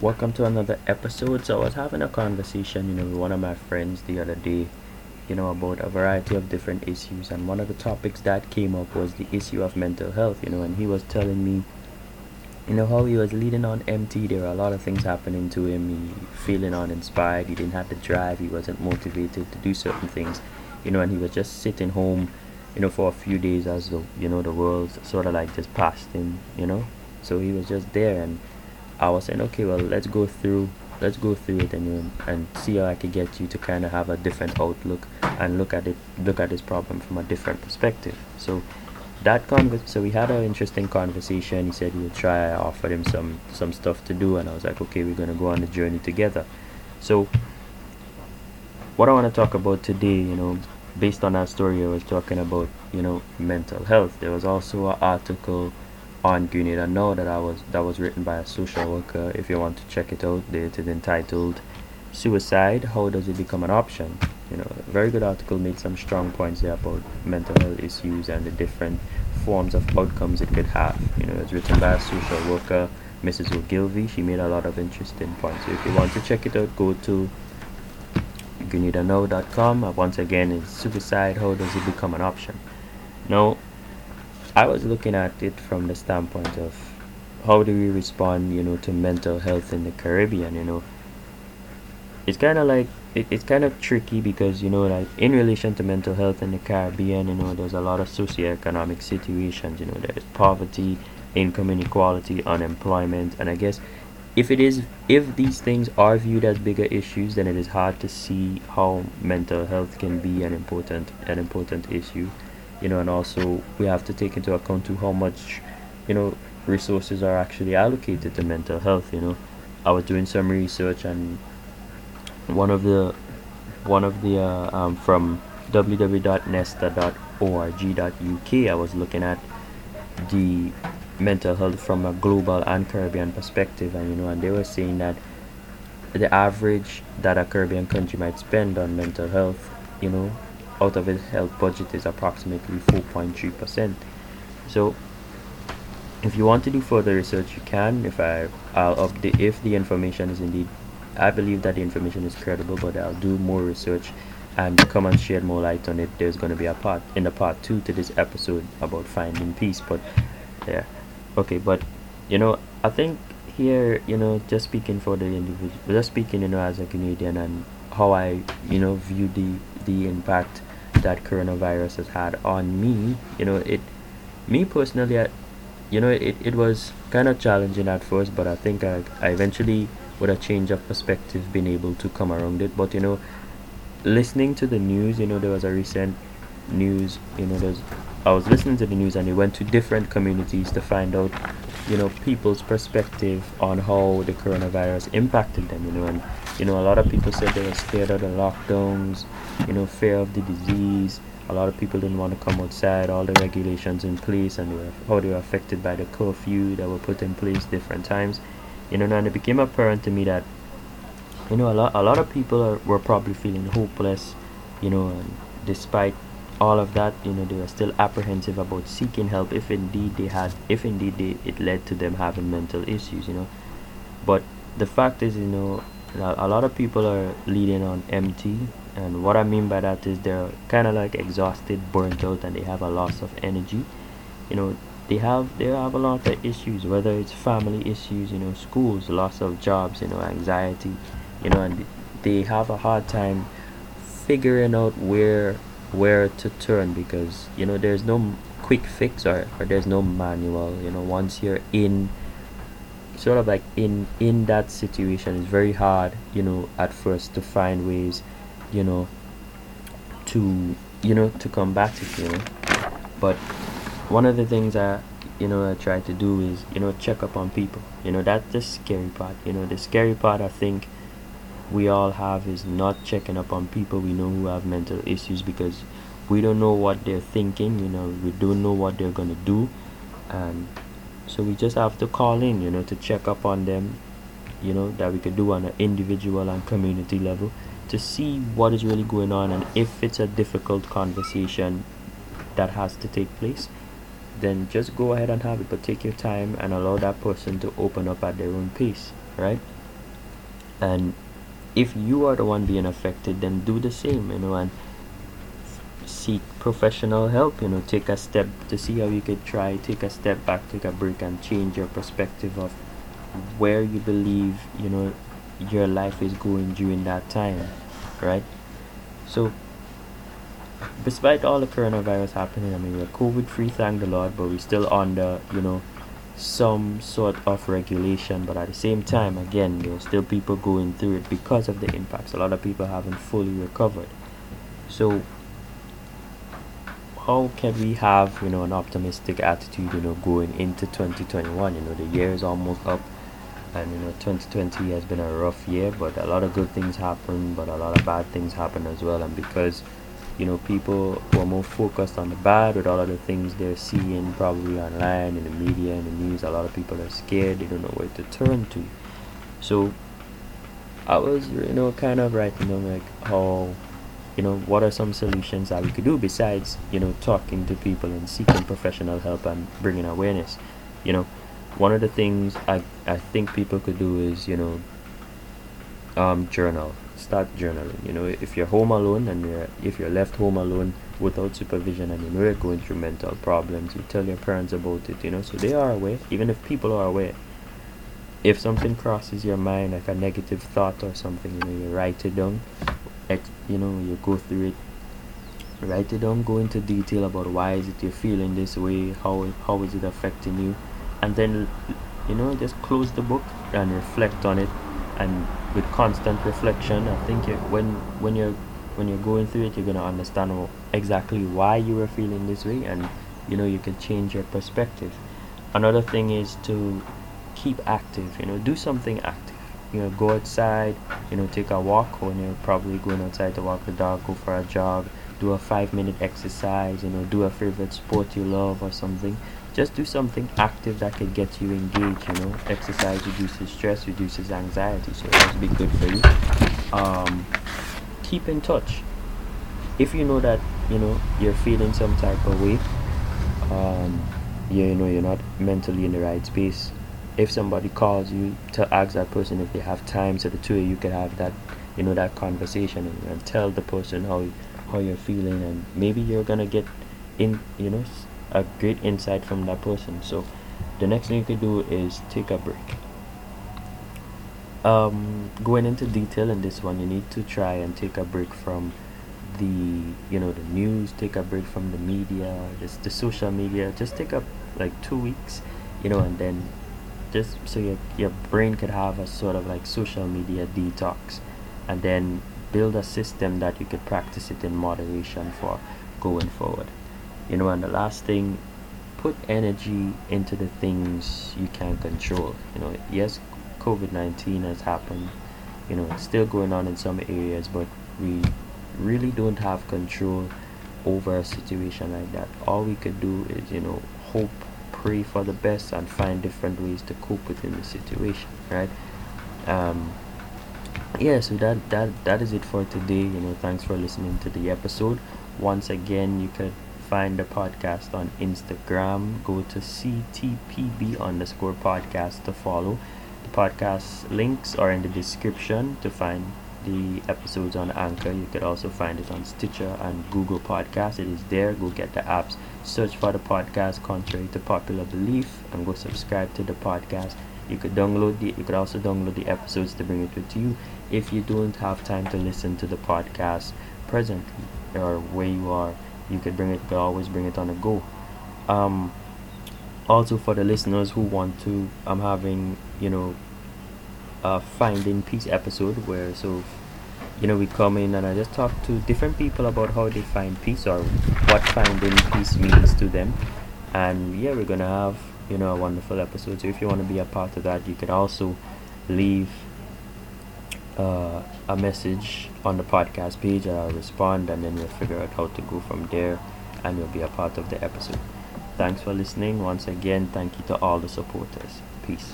Welcome to another episode. So I was having a conversation, you know, with one of my friends the other day, you know, about a variety of different issues, and one of the topics that came up was the issue of mental health, you know, and he was telling me, you know, how he was leading on empty. There were a lot of things happening to him. He feeling uninspired. He didn't have the drive. He wasn't motivated to do certain things, you know, and he was just sitting home, you know, for a few days as the you know the world sort of like just passed him, you know. So he was just there and I was saying, okay, well, let's go through, let's go through it and and see how I can get you to kind of have a different outlook and look at it, look at this problem from a different perspective. So that convers so we had an interesting conversation. He said would try. I offered him some some stuff to do, and I was like, okay, we're gonna go on the journey together. So what I want to talk about today, you know, based on that story, I was talking about, you know, mental health. There was also an article on Grenada Now that I was that was written by a social worker. If you want to check it out, it is entitled "Suicide: How Does It Become an Option?" You know, a very good article made some strong points there about mental health issues and the different forms of outcomes it could have. You know, it's written by a social worker, Mrs. Ogilvy. She made a lot of interesting points. So if you want to check it out, go to GrenadaNow.com. Uh, once again, it's suicide. How does it become an option? Now, I was looking at it from the standpoint of how do we respond, you know, to mental health in the Caribbean, you know. It's kind of like it, it's kind of tricky because you know like in relation to mental health in the Caribbean, you know, there's a lot of socioeconomic situations, you know, there's poverty, income inequality, unemployment, and I guess if it is if these things are viewed as bigger issues, then it is hard to see how mental health can be an important an important issue you know and also we have to take into account to how much you know resources are actually allocated to mental health you know. I was doing some research and one of the one of the uh, um, from www.nesta.org.uk i was looking at the mental health from a global and caribbean perspective and you know and they were saying that the average that a caribbean country might spend on mental health you know out of its health budget is approximately 4.3%. So if you want to do further research you can. If I I'll update if the information is indeed I believe that the information is credible but I'll do more research and come and shed more light on it. There's going to be a part in the part 2 to this episode about finding peace but yeah. Okay but you know I think here you know just speaking for the individual just speaking you know as a Grenadian and how I you know view the the impact that coronavirus has had on me you know it me personally I, you know it, it was kind of challenging at first but i think I, I eventually with a change of perspective been able to come around it. But you know listening to the news you know there was a recent news you know there's i was listening to the news and it went to different communities to find out you know people's perspective on how the coronavirus impacted them you know and you know a lot of people said they were scared of the lockdowns you know fear of the disease. A lot of people didn't want to come outside. All the regulations in place and they were, how they were affected by the curfew that were put in place different times. You know and it became apparent to me that you know a lot, a lot of people are, were probably feeling hopeless you know despite all of that you know they were still apprehensive about seeking help if indeed they had if indeed they, it led to them having mental issues you know. But the fact is you know a lot of people are leading on empty and what i mean by that is they're kind of like exhausted burnt out and they have a loss of energy. You know they have they have a lot of issues whether it's family issues you know schools loss of jobs you know anxiety you know and they have a hard time figuring out where where to turn because you know there's no quick fix or, or there's no manual you know once you're in sort of like in in that situation it's very hard you know at first to find ways you know to you know to combat it you know but one of the things i you know i try to do is you know check up on people. You know that's the scary part. You know the scary part i think we all have is not checking up on people. We know who have mental issues because we don't know what they're thinking you know. We don't know what they're going to do. And so we just have to call in you know to check up on them you know that we could do on an individual and community level to see what is really going on. And if it's a difficult conversation that has to take place then just go ahead and have it. But take your time and allow that person to open up at their own pace right? And if you are the one being affected then do the same you know and seek professional help you know take a step to see how you could try take a step back take a break and change your perspective of where you believe you know your life is going during that time right? So despite all the coronavirus happening i mean we're covid free thank the lord but we're still on the you know some sort of regulation but at the same time again there are still people going through it because of the impacts. A lot of people haven't fully recovered. So how can we have you know an optimistic attitude you know going into 2021 you know the year is almost up and you know 2020 has been a rough year but a lot of good things happen but a lot of bad things happen as well. And because you know people who are more focused on the bad with all of the things they're seeing probably online in the media in the news a lot of people are scared they don't know where to turn to. So i was you know kind of writing them like how you know what are some solutions that we could do besides you know talking to people and seeking professional help and bringing awareness you know? One of the things i i think people could do is you know um journal start journaling. You know if you're home alone and you're if you're left home alone without supervision and you know you're going through mental problems you tell your parents about it you know so they are aware. Even if people are aware if something crosses your mind like a negative thought or something you know you write it down ex- you know you go through it. Write it down go into detail about why is it you're feeling this way how how is it affecting you and then you know just close the book and reflect on it and with constant reflection i think you, when when you're when you're going through it you're going to understand exactly why you were feeling this way and you know you can change your perspective. Another thing is to keep active you know do something active. You know go outside you know take a walk when you're probably going outside to walk the dog go for a jog do a five minute exercise you know do a favorite sport you love or something just do something active that can get you engaged you know? Exercise reduces stress reduces anxiety so it must be good for you. Um, keep in touch. If you know that you know you're feeling some type of way um, you, know you're not mentally in the right space if somebody calls you to ask that person if they have time so the two of you can have that you know that conversation and, and tell the person how how you're feeling and maybe you're gonna get in you know a great insight from that person. So the next thing you could do is take a break. Um, going into detail in this one you need to try and take a break from the you know the news take a break from the media just the social media. Just take up like two weeks you know and then just so your, your brain could have a sort of like social media detox. And then build a system that you could practice it in moderation for going forward you know and the last thing put energy into the things you can control. You know yes covid-19 has happened. You know it's still going on in some areas but we really don't have control over a situation like that. All we could do is you know hope pray for the best and find different ways to cope within the situation right? Um yeah so that that that is it for today. You know thanks for listening to the episode. Once again you could find the podcast on Instagram. Go to CTPB underscore podcast to follow. The podcast links are in the description to find the episodes on Anchor. You could also find it on Stitcher and Google Podcast. It is there. Go get the apps. Search for the podcast contrary to popular belief and go subscribe to the podcast. You could download the you could also download the episodes to bring it with you if you don't have time to listen to the podcast presently or where you are you could bring it you could always bring it on the go. Um also for the listeners who want to i'm having you know a finding peace episode where so you know we come in and i just talk to different people about how they find peace or what finding peace means to them. And yeah we're gonna have you know a wonderful episode. So if you want to be a part of that you could also leave uh, a message on the podcast page and I'll respond and then we'll figure out how to go from there and you'll be a part of the episode. Thanks for listening. Once again, thank you to all the supporters. Peace.